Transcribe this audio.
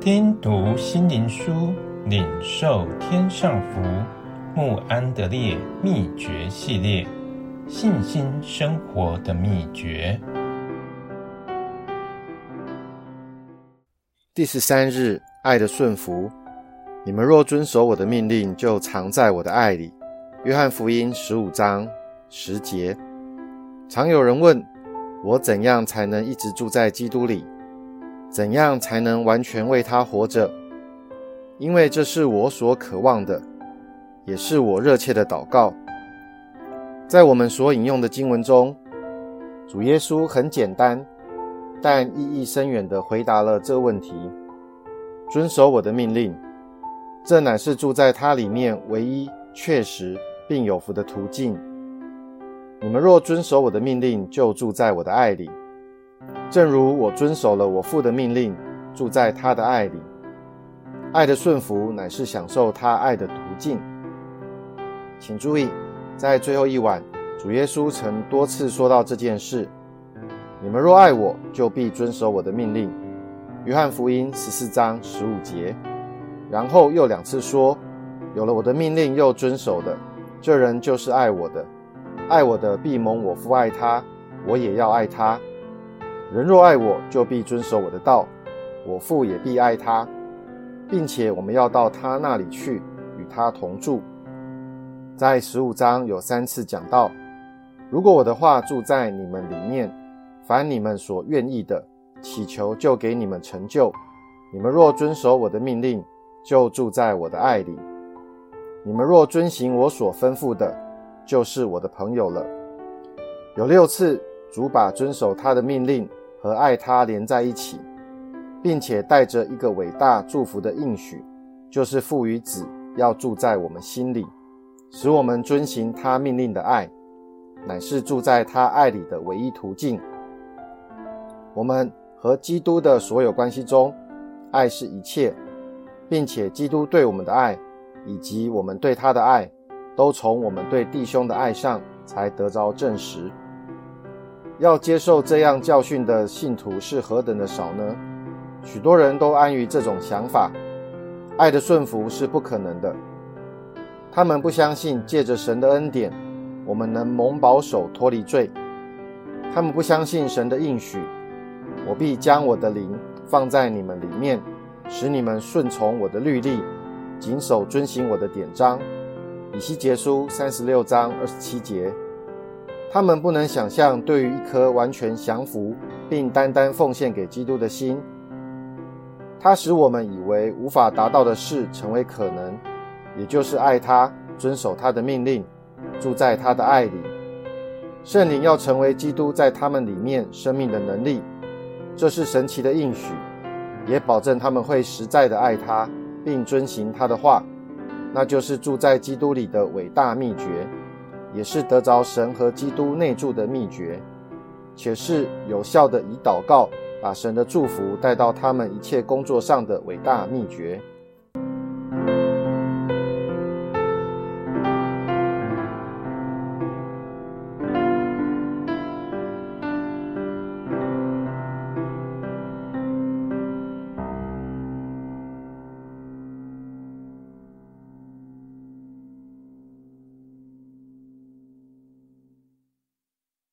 听读心灵书，领受天上福。慕安德烈秘诀系列，信心生活的秘诀。第十三日，爱的顺服。你们若遵守我的命令，就藏在我的爱里。约翰福音十五章十节。常有人问我，怎样才能一直住在基督里？怎样才能完全为他活着？因为这是我所渴望的，也是我热切的祷告。在我们所引用的经文中，主耶稣很简单，但意义深远地回答了这问题：遵守我的命令，这乃是住在他里面唯一确实并有福的途径。你们若遵守我的命令，就住在我的爱里。正如我遵守了我父的命令，住在他的爱里。爱的顺服乃是享受他爱的途径。请注意，在最后一晚，主耶稣曾多次说到这件事：你们若爱我，就必遵守我的命令。约翰福音十四章十五节。然后又两次说：有了我的命令又遵守的，这人就是爱我的。爱我的必蒙我父爱他，我也要爱他。人若爱我，就必遵守我的道，我父也必爱他，并且我们要到他那里去，与他同住。在十五章有三次讲到，如果我的话住在你们里面，凡你们所愿意的，祈求就给你们成就。你们若遵守我的命令，就住在我的爱里。你们若遵行我所吩咐的，就是我的朋友了。有六次，主把遵守他的命令。和爱他连在一起，并且带着一个伟大祝福的应许，就是父与子要住在我们心里，使我们遵行他命令的爱，乃是住在他爱里的唯一途径。我们和基督的所有关系中，爱是一切，并且基督对我们的爱，以及我们对他的爱，都从我们对弟兄的爱上才得着证实。要接受这样教训的信徒是何等的少呢？许多人都安于这种想法，爱的顺服是不可能的。他们不相信借着神的恩典，我们能蒙保守脱离罪。他们不相信神的应许：我必将我的灵放在你们里面，使你们顺从我的律例，谨守遵行我的典章。以西结书三十六章二十七节。他们不能想象，对于一颗完全降服并单单奉献给基督的心，它使我们以为无法达到的事成为可能，也就是爱他、遵守他的命令、住在他的爱里。圣灵要成为基督在他们里面生命的能力，这是神奇的应许，也保证他们会实在的爱他，并遵行他的话，那就是住在基督里的伟大秘诀。也是得着神和基督内住的秘诀，且是有效的以祷告把神的祝福带到他们一切工作上的伟大秘诀。